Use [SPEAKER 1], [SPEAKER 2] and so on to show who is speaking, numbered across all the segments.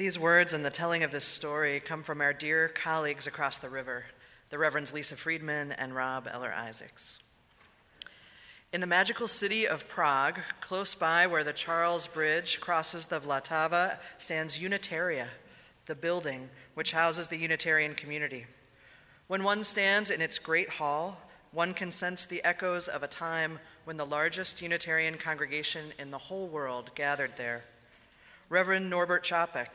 [SPEAKER 1] These words and the telling of this story come from our dear colleagues across the river, the Reverends Lisa Friedman and Rob Eller Isaacs. In the magical city of Prague, close by where the Charles Bridge crosses the Vltava, stands Unitaria, the building which houses the Unitarian community. When one stands in its great hall, one can sense the echoes of a time when the largest Unitarian congregation in the whole world gathered there. Reverend Norbert Čapek,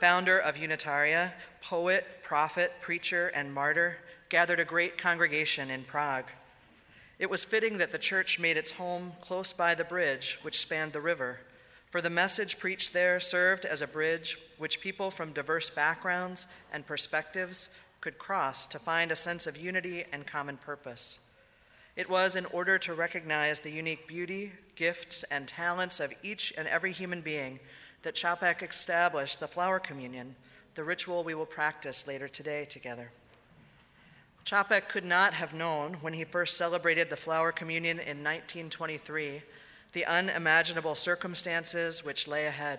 [SPEAKER 1] founder of Unitaria, poet, prophet, preacher, and martyr, gathered a great congregation in Prague. It was fitting that the church made its home close by the bridge which spanned the river, for the message preached there served as a bridge which people from diverse backgrounds and perspectives could cross to find a sense of unity and common purpose. It was in order to recognize the unique beauty, gifts, and talents of each and every human being that Čapek established the flower communion, the ritual we will practice later today together. Čapek could not have known when he first celebrated the flower communion in 1923 the unimaginable circumstances which lay ahead.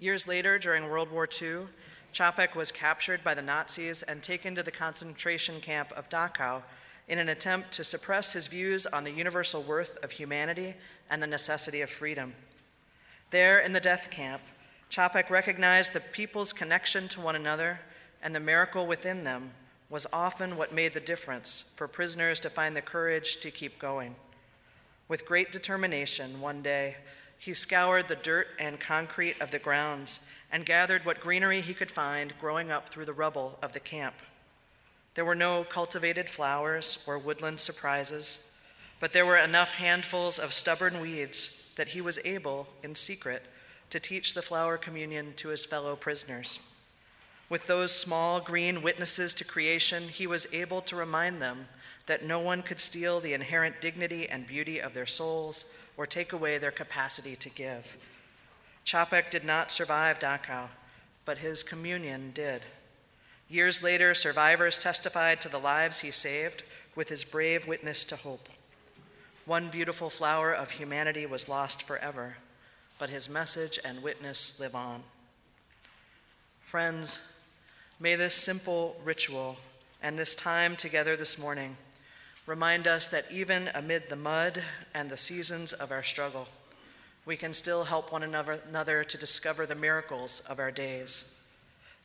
[SPEAKER 1] Years later, during World War II, Čapek was captured by the Nazis and taken to the concentration camp of Dachau in an attempt to suppress his views on the universal worth of humanity and the necessity of freedom. There in the death camp, Čapek recognized the people's connection to one another and the miracle within them was often what made the difference for prisoners to find the courage to keep going. With great determination, one day, he scoured the dirt and concrete of the grounds and gathered what greenery he could find growing up through the rubble of the camp. There were no cultivated flowers or woodland surprises, but there were enough handfuls of stubborn weeds that he was able, in secret, to teach the flower communion to his fellow prisoners. With those small green witnesses to creation, he was able to remind them that no one could steal the inherent dignity and beauty of their souls or take away their capacity to give. Čapek did not survive Dachau, but his communion did. Years later, survivors testified to the lives he saved with his brave witness to hope. One beautiful flower of humanity was lost forever, but his message and witness live on. Friends, may this simple ritual and this time together this morning remind us that even amid the mud and the seasons of our struggle, we can still help one another to discover the miracles of our days.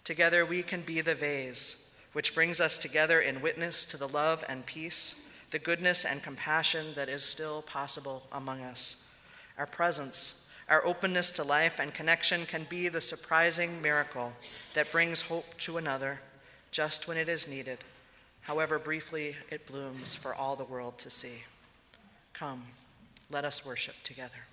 [SPEAKER 1] Together, we can be the vase, which brings us together in witness to the love and peace the goodness and compassion that is still possible among us. Our presence, our openness to life and connection can be the surprising miracle that brings hope to another just when it is needed, however briefly it blooms for all the world to see. Come, let us worship together.